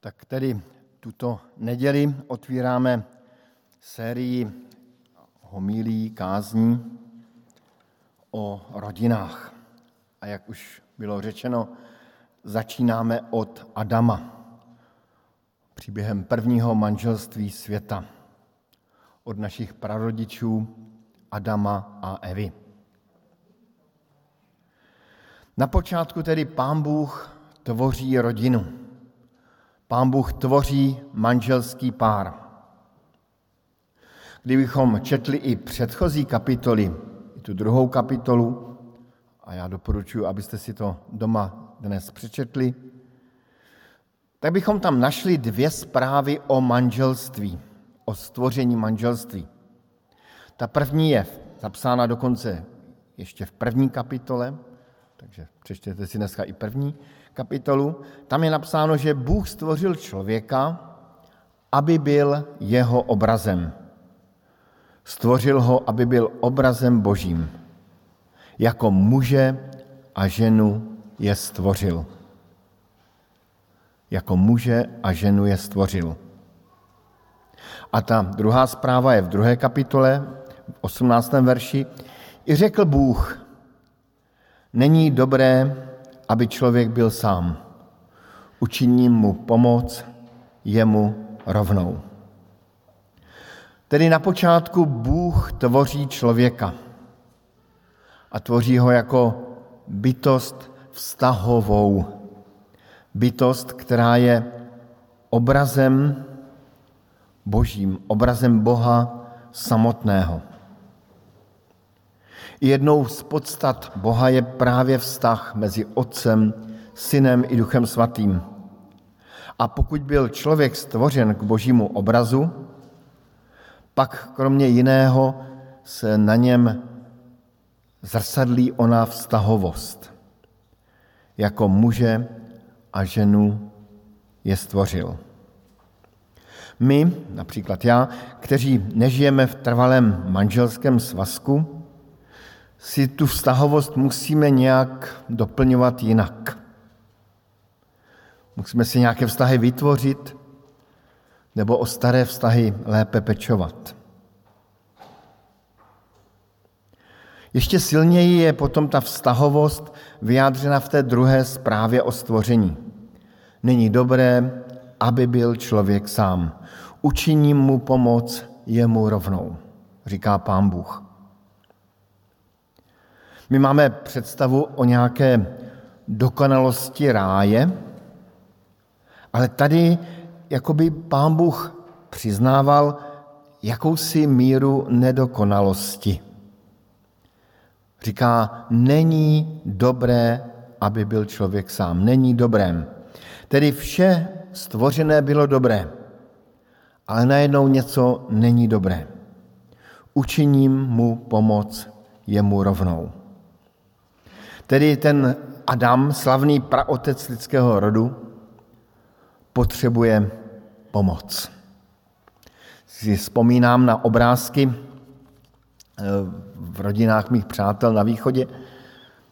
Tak tedy tuto neděli otvíráme sérii homílí, kázní o rodinách. A jak už bylo řečeno, začínáme od Adama, příběhem prvního manželství světa, od našich prarodičů Adama a Evy. Na počátku tedy pán Bůh tvoří rodinu. Pán Bůh tvoří manželský pár. Kdybychom četli i předchozí kapitoly, i tu druhou kapitolu, a já doporučuji, abyste si to doma dnes přečetli, tak bychom tam našli dvě zprávy o manželství, o stvoření manželství. Ta první je zapsána dokonce ještě v první kapitole, takže přečtěte si dneska i první kapitolu. Tam je napsáno, že Bůh stvořil člověka, aby byl jeho obrazem. Stvořil ho, aby byl obrazem božím. Jako muže a ženu je stvořil. Jako muže a ženu je stvořil. A ta druhá zpráva je v druhé kapitole, v 18. verši. I řekl Bůh, Není dobré, aby člověk byl sám. Učiním mu pomoc jemu rovnou. Tedy na počátku Bůh tvoří člověka a tvoří ho jako bytost vztahovou. Bytost, která je obrazem božím, obrazem Boha samotného. Jednou z podstat Boha je právě vztah mezi Otcem, Synem i Duchem Svatým. A pokud byl člověk stvořen k božímu obrazu, pak kromě jiného se na něm zrcadlí ona vztahovost. Jako muže a ženu je stvořil. My, například já, kteří nežijeme v trvalém manželském svazku, si tu vztahovost musíme nějak doplňovat jinak. Musíme si nějaké vztahy vytvořit nebo o staré vztahy lépe pečovat. Ještě silněji je potom ta vztahovost vyjádřena v té druhé zprávě o stvoření. Není dobré, aby byl člověk sám. Učiním mu pomoc jemu rovnou, říká pán Bůh. My máme představu o nějaké dokonalosti ráje, ale tady jakoby pán Bůh přiznával jakousi míru nedokonalosti. Říká, není dobré, aby byl člověk sám. Není dobré. Tedy vše stvořené bylo dobré, ale najednou něco není dobré. Učiním mu pomoc jemu rovnou. Tedy ten Adam, slavný praotec lidského rodu, potřebuje pomoc. Si vzpomínám na obrázky eh, v rodinách mých přátel na východě,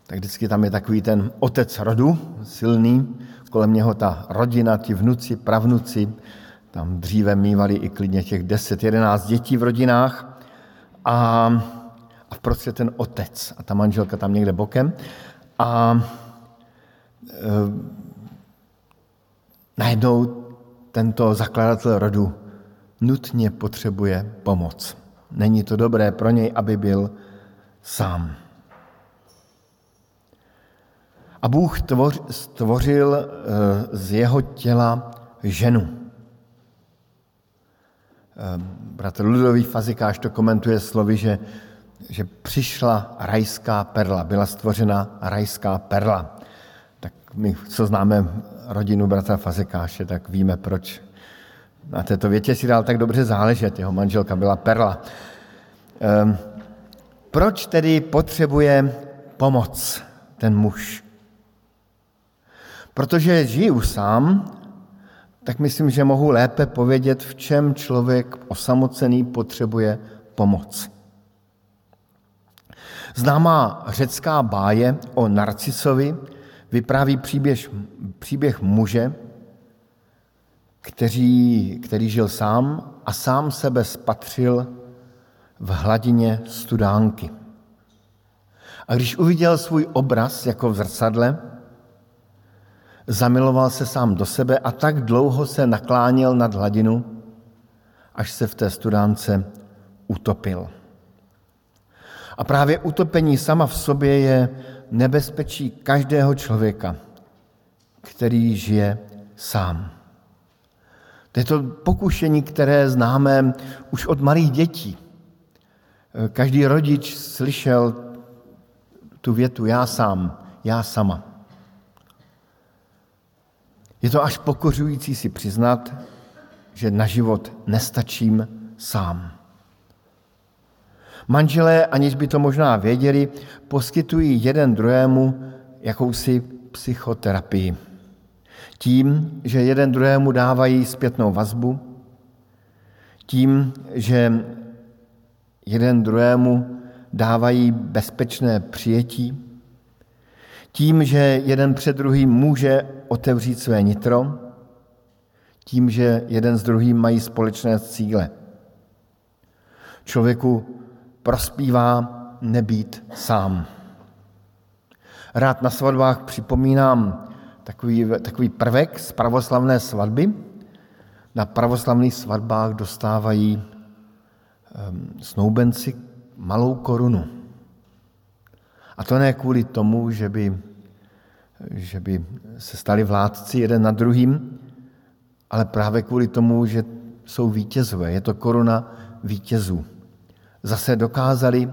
tak vždycky tam je takový ten otec rodu, silný, kolem něho ta rodina, ti vnuci, pravnuci, tam dříve mývali i klidně těch 10-11 dětí v rodinách. A, a v prostě ten otec a ta manželka tam někde bokem a e, najednou tento zakladatel rodu nutně potřebuje pomoc. Není to dobré pro něj, aby byl sám. A Bůh stvořil e, z jeho těla ženu. E, bratr Ludový Fazikáš to komentuje slovy, že že přišla rajská perla, byla stvořena rajská perla. Tak my, co známe rodinu bratra Fazekáše, tak víme, proč na této větě si dal tak dobře záležet. Jeho manželka byla perla. Ehm, proč tedy potřebuje pomoc ten muž? Protože žiju sám, tak myslím, že mohu lépe povědět, v čem člověk osamocený potřebuje pomoc. Známá řecká báje o Narcisovi vypráví příběh, příběh muže, který, který žil sám a sám sebe spatřil v hladině studánky. A když uviděl svůj obraz jako v zrcadle, zamiloval se sám do sebe a tak dlouho se nakláněl nad hladinu, až se v té studánce utopil. A právě utopení sama v sobě je nebezpečí každého člověka, který žije sám. To je to pokušení, které známe už od malých dětí. Každý rodič slyšel tu větu já sám, já sama. Je to až pokořující si přiznat, že na život nestačím sám. Manželé, aniž by to možná věděli, poskytují jeden druhému jakousi psychoterapii. Tím, že jeden druhému dávají zpětnou vazbu, tím, že jeden druhému dávají bezpečné přijetí, tím, že jeden před druhým může otevřít své nitro, tím, že jeden s druhým mají společné cíle. Člověku prospívá nebýt sám. Rád na svatbách připomínám takový, takový prvek z pravoslavné svatby. Na pravoslavných svatbách dostávají um, snoubenci malou korunu. A to ne kvůli tomu, že by, že by se stali vládci jeden nad druhým, ale právě kvůli tomu, že jsou vítězové. Je to koruna vítězů. Zase dokázali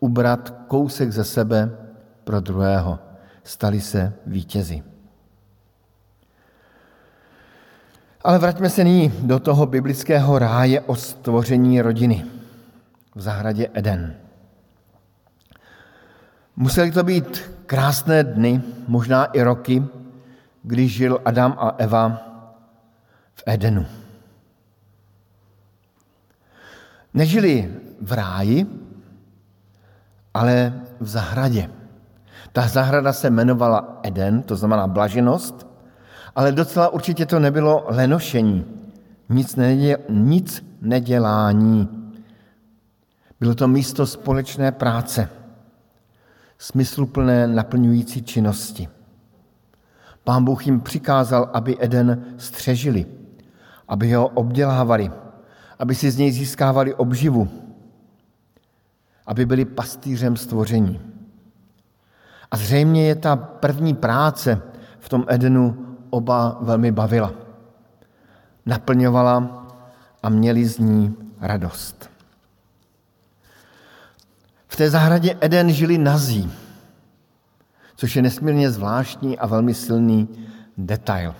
ubrat kousek ze sebe pro druhého. Stali se vítězi. Ale vraťme se nyní do toho biblického ráje o stvoření rodiny v zahradě Eden. Museli to být krásné dny, možná i roky, když žil Adam a Eva v Edenu. Nežili v ráji, ale v zahradě. Ta zahrada se jmenovala Eden, to znamená blaženost, ale docela určitě to nebylo lenošení, nic, nedě, nic nedělání. Bylo to místo společné práce, smysluplné naplňující činnosti. Pán Bůh jim přikázal, aby Eden střežili, aby ho obdělávali, aby si z něj získávali obživu, aby byli pastýřem stvoření. A zřejmě je ta první práce v tom Edenu oba velmi bavila. Naplňovala a měli z ní radost. V té zahradě Eden žili nazí, což je nesmírně zvláštní a velmi silný detail.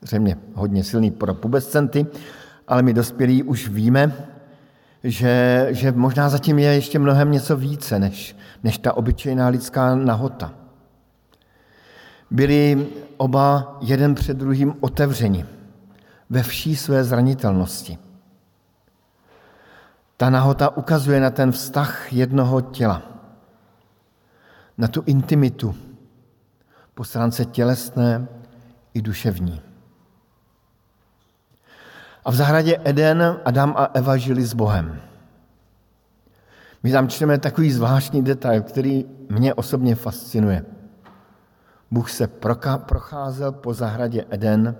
Zřejmě hodně silný pro pubescenty, ale my dospělí už víme, že, že možná zatím je ještě mnohem něco více než, než ta obyčejná lidská nahota. Byli oba jeden před druhým otevřeni ve vší své zranitelnosti. Ta nahota ukazuje na ten vztah jednoho těla, na tu intimitu po stránce tělesné i duševní. A v zahradě Eden Adam a Eva žili s Bohem. My tam čteme takový zvláštní detail, který mě osobně fascinuje. Bůh se procházel po zahradě Eden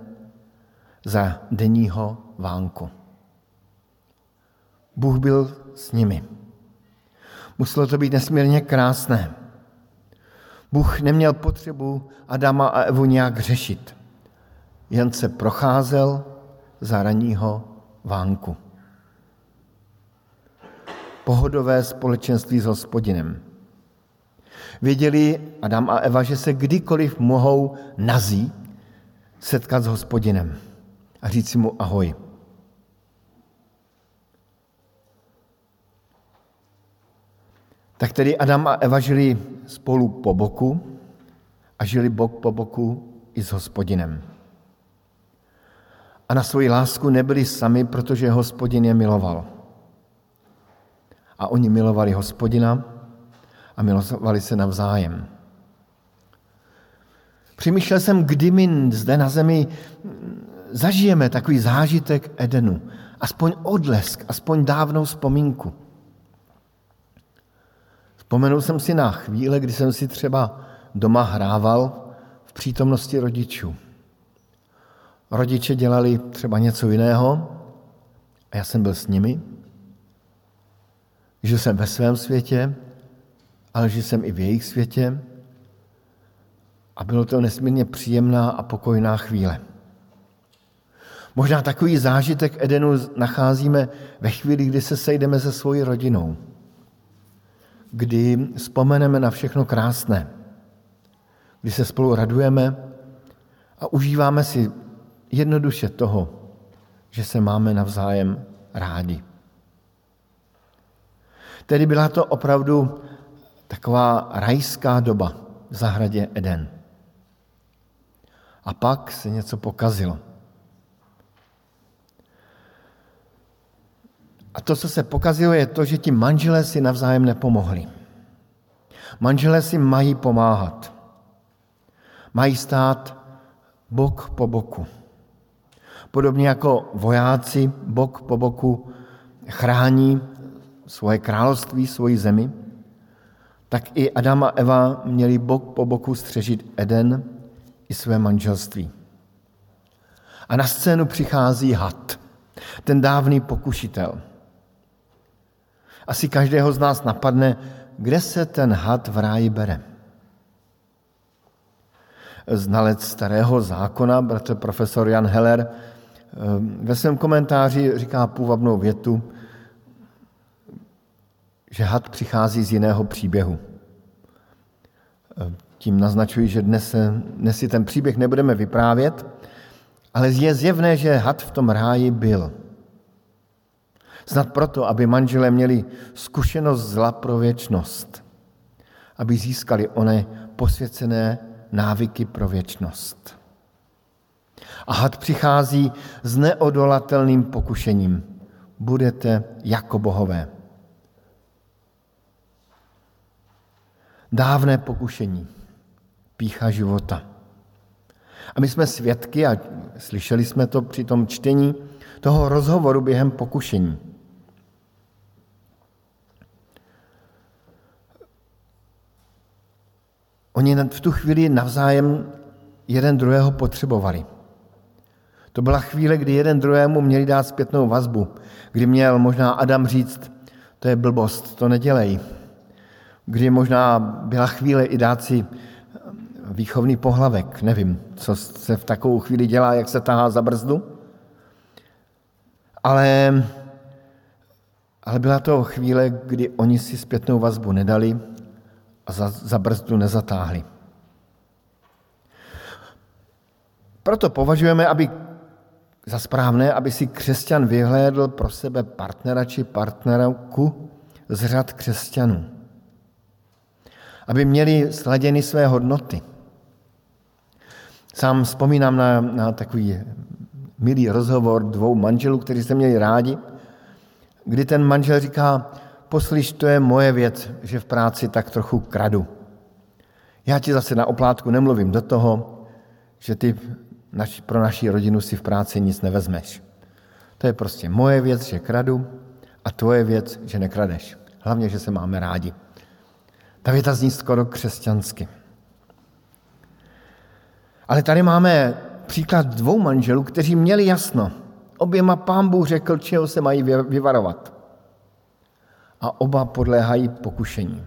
za denního vánku. Bůh byl s nimi. Muselo to být nesmírně krásné. Bůh neměl potřebu Adama a Evu nějak řešit. Jen se procházel za ranního vánku. Pohodové společenství s hospodinem. Věděli Adam a Eva, že se kdykoliv mohou nazí setkat s hospodinem a říct si mu ahoj. Tak tedy Adam a Eva žili spolu po boku a žili bok po boku i s hospodinem a na svoji lásku nebyli sami, protože hospodin je miloval. A oni milovali hospodina a milovali se navzájem. Přemýšlel jsem, kdy mi zde na zemi zažijeme takový zážitek Edenu, aspoň odlesk, aspoň dávnou vzpomínku. Vzpomenul jsem si na chvíle, kdy jsem si třeba doma hrával v přítomnosti rodičů. Rodiče dělali třeba něco jiného a já jsem byl s nimi. Žil jsem ve svém světě, ale žil jsem i v jejich světě a bylo to nesmírně příjemná a pokojná chvíle. Možná takový zážitek Edenu nacházíme ve chvíli, kdy se sejdeme se svojí rodinou, kdy vzpomeneme na všechno krásné, kdy se spolu radujeme a užíváme si jednoduše toho, že se máme navzájem rádi. Tedy byla to opravdu taková rajská doba v zahradě Eden. A pak se něco pokazilo. A to, co se pokazilo, je to, že ti manželé si navzájem nepomohli. Manželé si mají pomáhat. Mají stát bok po boku. Podobně jako vojáci bok po boku chrání svoje království, svoji zemi, tak i Adam a Eva měli bok po boku střežit Eden i své manželství. A na scénu přichází had, ten dávný pokušitel. Asi každého z nás napadne, kde se ten had v ráji bere. Znalec starého zákona, bratr profesor Jan Heller, ve svém komentáři říká půvabnou větu, že had přichází z jiného příběhu. Ehm, tím naznačuji, že dnes, dnes si ten příběh nebudeme vyprávět, ale je zjevné, že had v tom ráji byl. Snad proto, aby manželé měli zkušenost zla pro věčnost, aby získali one posvěcené návyky pro věčnost. A had přichází s neodolatelným pokušením. Budete jako bohové. Dávné pokušení, pícha života. A my jsme svědky, a slyšeli jsme to při tom čtení, toho rozhovoru během pokušení. Oni v tu chvíli navzájem jeden druhého potřebovali. To byla chvíle, kdy jeden druhému měli dát zpětnou vazbu, kdy měl možná Adam říct, to je blbost, to nedělej. Kdy možná byla chvíle i dát si výchovný pohlavek, nevím, co se v takovou chvíli dělá, jak se tahá za brzdu. Ale, ale byla to chvíle, kdy oni si zpětnou vazbu nedali a za, za brzdu nezatáhli. Proto považujeme, aby za správné, aby si křesťan vyhlédl pro sebe partnera či partnerku z řad křesťanů. Aby měli sladěny své hodnoty. Sám vzpomínám na, na takový milý rozhovor dvou manželů, kteří se měli rádi, kdy ten manžel říká, poslyš, to je moje věc, že v práci tak trochu kradu. Já ti zase na oplátku nemluvím do toho, že ty pro naši rodinu si v práci nic nevezmeš. To je prostě moje věc, že kradu a tvoje věc, že nekradeš. Hlavně, že se máme rádi. Ta věta zní skoro křesťansky. Ale tady máme příklad dvou manželů, kteří měli jasno. Oběma pán Bůh řekl, čeho se mají vyvarovat. A oba podléhají pokušení.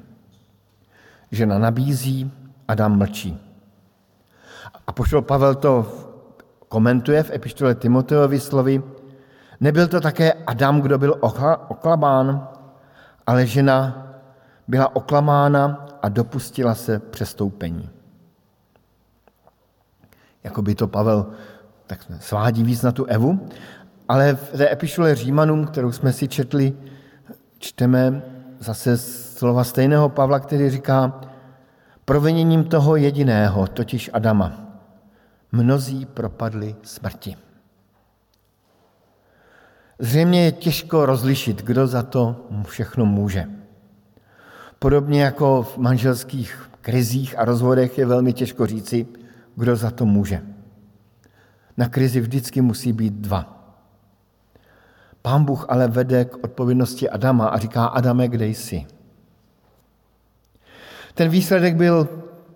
Žena nabízí, Adam mlčí. A pošel Pavel to komentuje v epištole Timoteovi slovy, nebyl to také Adam, kdo byl oklamán, ale žena byla oklamána a dopustila se přestoupení. Jako by to Pavel tak svádí víc na tu Evu, ale v té epištole Římanům, kterou jsme si četli, čteme zase slova stejného Pavla, který říká, proviněním toho jediného, totiž Adama, mnozí propadli smrti. Zřejmě je těžko rozlišit, kdo za to všechno může. Podobně jako v manželských krizích a rozvodech je velmi těžko říci, kdo za to může. Na krizi vždycky musí být dva. Pán Bůh ale vede k odpovědnosti Adama a říká, Adame, kde jsi? Ten výsledek byl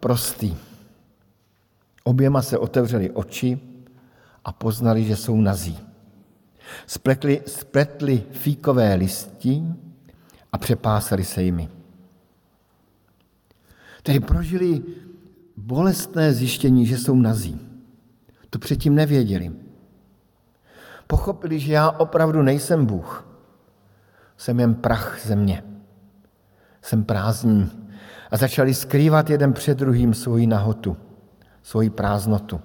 prostý. Oběma se otevřeli oči a poznali, že jsou nazí. Spletli, spletli fíkové listi a přepásali se jimi. Tedy prožili bolestné zjištění, že jsou nazí. To předtím nevěděli. Pochopili, že já opravdu nejsem Bůh. Jsem jen prach země. Jsem prázdný. A začali skrývat jeden před druhým svoji nahotu, svoji prázdnotu.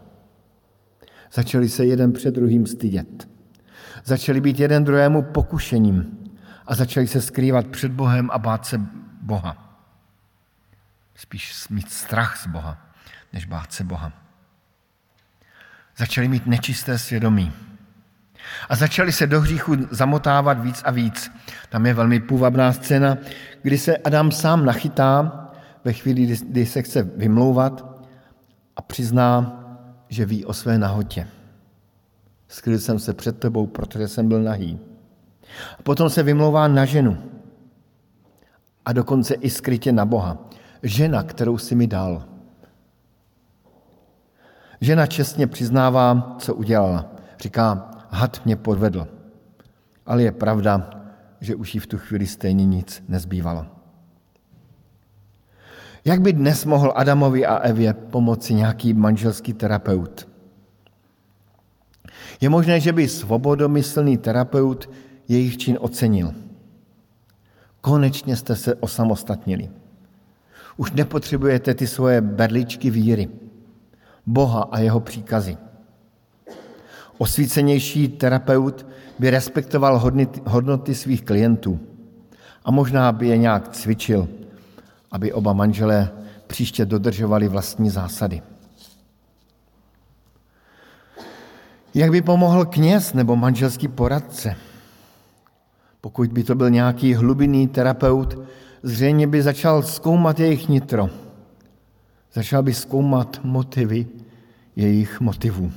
Začali se jeden před druhým stydět. Začali být jeden druhému pokušením a začali se skrývat před Bohem a bát se Boha. Spíš mít strach z Boha, než bát se Boha. Začali mít nečisté svědomí. A začali se do hříchu zamotávat víc a víc. Tam je velmi půvabná scéna, kdy se Adam sám nachytá ve chvíli, kdy se chce vymlouvat a přizná, že ví o své nahotě. Skryl jsem se před tebou, protože jsem byl nahý. A potom se vymlouvá na ženu. A dokonce i skrytě na Boha. Žena, kterou si mi dal. Žena čestně přiznává, co udělala. Říká, had mě podvedl. Ale je pravda, že už jí v tu chvíli stejně nic nezbývalo. Jak by dnes mohl Adamovi a Evě pomoci nějaký manželský terapeut? Je možné, že by svobodomyslný terapeut jejich čin ocenil. Konečně jste se osamostatnili. Už nepotřebujete ty svoje berličky víry, Boha a jeho příkazy. Osvícenější terapeut by respektoval hodnoty svých klientů a možná by je nějak cvičil, aby oba manželé příště dodržovali vlastní zásady. Jak by pomohl kněz nebo manželský poradce? Pokud by to byl nějaký hlubinný terapeut, zřejmě by začal zkoumat jejich nitro. Začal by zkoumat motivy jejich motivů.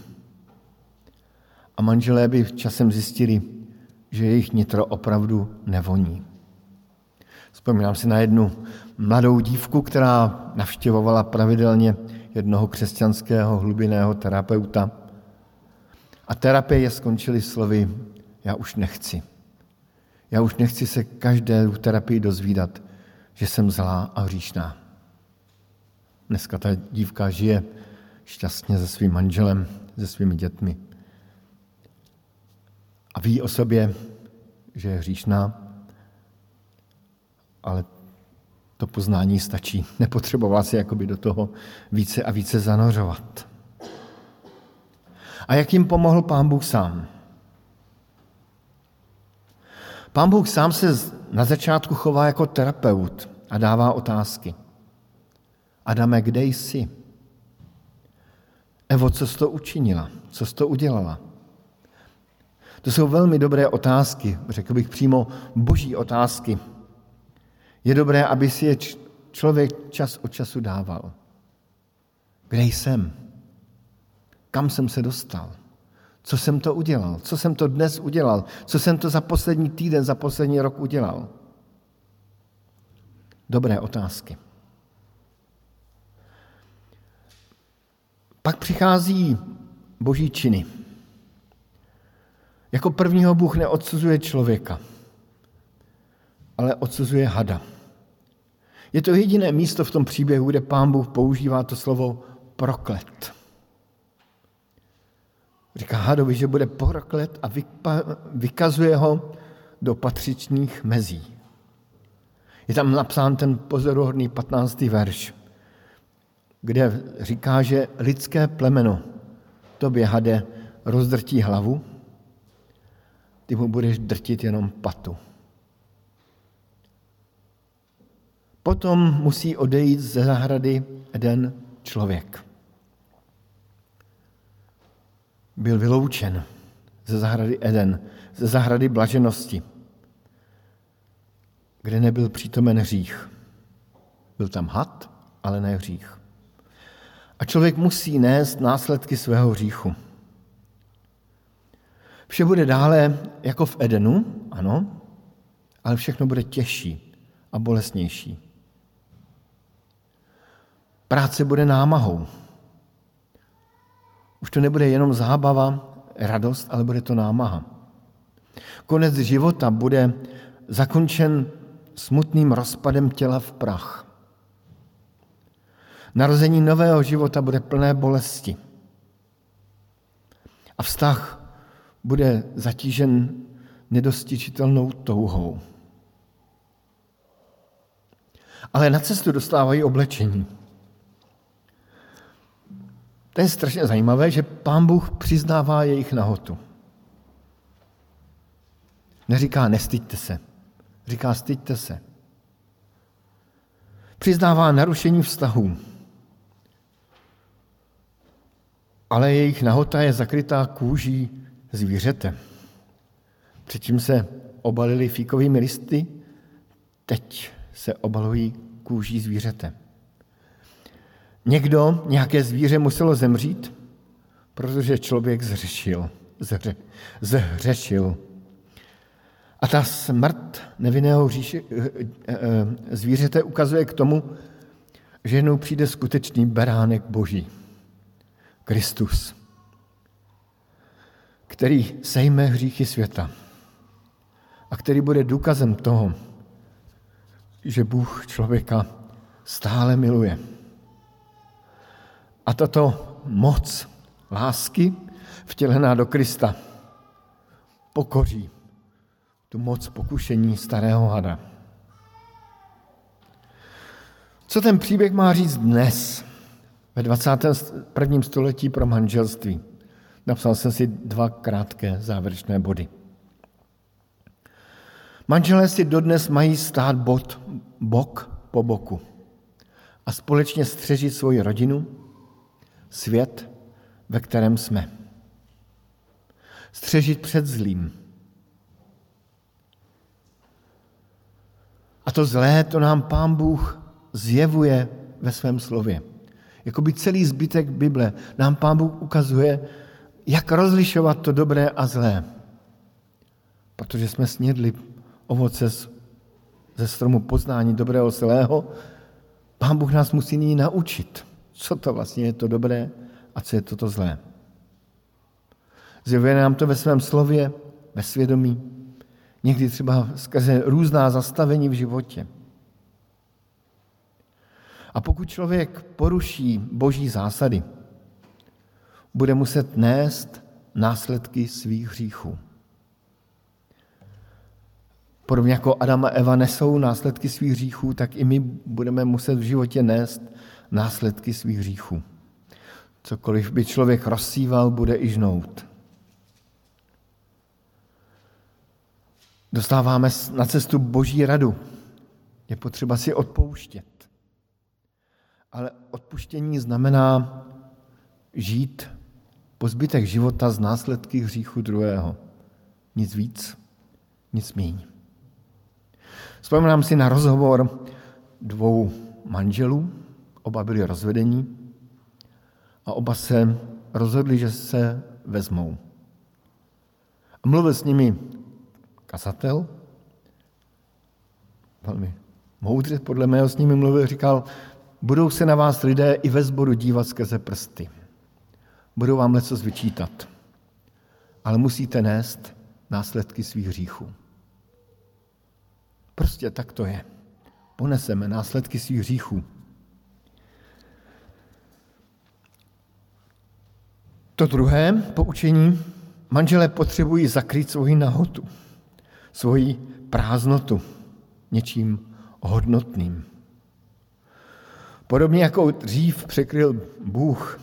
A manželé by časem zjistili, že jejich nitro opravdu nevoní. Vzpomínám si na jednu mladou dívku, která navštěvovala pravidelně jednoho křesťanského hlubinného terapeuta. A terapie skončily slovy, já už nechci. Já už nechci se každé terapii dozvídat, že jsem zlá a hříšná. Dneska ta dívka žije šťastně se svým manželem, se svými dětmi. A ví o sobě, že je hříšná, ale to poznání stačí. Nepotřebovala se jakoby do toho více a více zanořovat. A jak jim pomohl pán Bůh sám? Pán Bůh sám se na začátku chová jako terapeut a dává otázky. Adame, kde jsi? Evo, co jsi to učinila? Co jsi to udělala? To jsou velmi dobré otázky, řekl bych přímo boží otázky. Je dobré, aby si je člověk čas od času dával. Kde jsem? Kam jsem se dostal? Co jsem to udělal? Co jsem to dnes udělal? Co jsem to za poslední týden, za poslední rok udělal? Dobré otázky. Pak přichází boží činy. Jako prvního Bůh neodsuzuje člověka, ale odsuzuje hada. Je to jediné místo v tom příběhu, kde pán Bůh používá to slovo proklet. Říká hadovi, že bude proklet a vykazuje ho do patřičných mezí. Je tam napsán ten pozoruhodný 15. verš, kde říká, že lidské plemeno tobě hade rozdrtí hlavu, ty mu budeš drtit jenom patu. Potom musí odejít ze zahrady jeden člověk. Byl vyloučen ze zahrady Eden, ze zahrady blaženosti, kde nebyl přítomen hřích. Byl tam had, ale ne hřích. A člověk musí nést následky svého hříchu. Vše bude dále jako v Edenu, ano, ale všechno bude těžší a bolestnější. Práce bude námahou. Už to nebude jenom zábava, radost, ale bude to námaha. Konec života bude zakončen smutným rozpadem těla v prach. Narození nového života bude plné bolesti. A vztah bude zatížen nedostičitelnou touhou. Ale na cestu dostávají oblečení. To je strašně zajímavé, že pán Bůh přiznává jejich nahotu. Neříká nestyďte se, říká styďte se. Přiznává narušení vztahů. Ale jejich nahota je zakrytá kůží zvířete. Předtím se obalili fíkovými listy, teď se obalují kůží zvířete. Někdo, nějaké zvíře muselo zemřít, protože člověk zřešil. Zře, zhřešil. A ta smrt nevinného říši, eh, eh, zvířete ukazuje k tomu, že jednou přijde skutečný beránek boží. Kristus, který sejme hříchy světa a který bude důkazem toho, že Bůh člověka stále miluje. A tato moc lásky vtělená do Krista pokoří tu moc pokušení starého hada. Co ten příběh má říct dnes, ve 21. století pro manželství? Napsal jsem si dva krátké závěrečné body. Manželé si dodnes mají stát bod, bok po boku a společně střežit svoji rodinu, svět, ve kterém jsme. Střežit před zlým. A to zlé, to nám Pán Bůh zjevuje ve svém slově. Jakoby celý zbytek Bible nám Pán Bůh ukazuje, jak rozlišovat to dobré a zlé. Protože jsme snědli ovoce ze stromu poznání dobrého zlého, Pán Bůh nás musí nyní naučit, co to vlastně je to dobré a co je to to zlé. Zjevuje nám to ve svém slově, ve svědomí, někdy třeba skrze různá zastavení v životě. A pokud člověk poruší boží zásady, bude muset nést následky svých hříchů. Podobně jako Adam a Eva nesou následky svých hříchů, tak i my budeme muset v životě nést následky svých hříchů. Cokoliv by člověk rozsíval, bude i žnout. Dostáváme na cestu boží radu. Je potřeba si odpouštět. Ale odpuštění znamená žít po zbytek života z následky hříchu druhého. Nic víc, nic méně. Vzpomínám si na rozhovor dvou manželů, oba byli rozvedení a oba se rozhodli, že se vezmou. A mluvil s nimi kazatel, velmi moudře podle mého s nimi mluvil, říkal, budou se na vás lidé i ve sboru dívat skrze prsty. Budou vám něco vyčítat. Ale musíte nést následky svých hříchů. Prostě tak to je. Poneseme následky svých hříchů. To druhé poučení, manželé potřebují zakrýt svoji nahotu, svoji prázdnotu něčím hodnotným. Podobně jako dřív překryl Bůh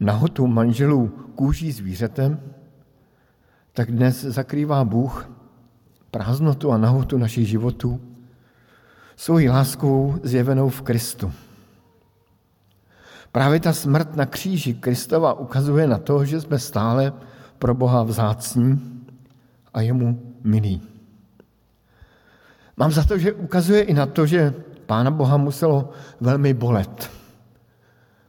nahotu manželů kůží zvířetem, tak dnes zakrývá Bůh prázdnotu a nahotu našich životů svojí láskou zjevenou v Kristu. Právě ta smrt na kříži Kristova ukazuje na to, že jsme stále pro Boha vzácní a jemu milí. Mám za to, že ukazuje i na to, že Pána Boha muselo velmi bolet.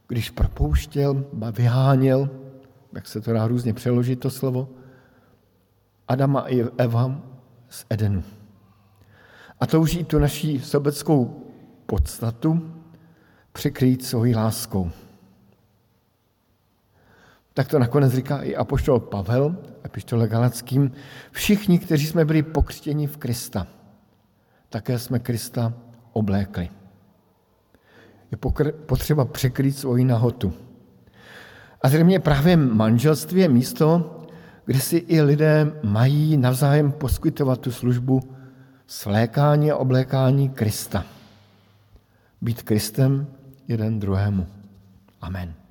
Když propouštěl, vyháněl, jak se to dá různě přeložit to slovo, Adama i Eva z Edenu. A touží tu naší sobeckou podstatu přikrýt svojí láskou. Tak to nakonec říká i apoštol Pavel, epištole Galackým. Všichni, kteří jsme byli pokřtěni v Krista, také jsme Krista oblékli. Je potřeba překrýt svoji nahotu. A zřejmě právě manželství je místo, kde si i lidé mají navzájem poskytovat tu službu svlékání a oblékání Krista. Být Kristem jeden druhému. Amen.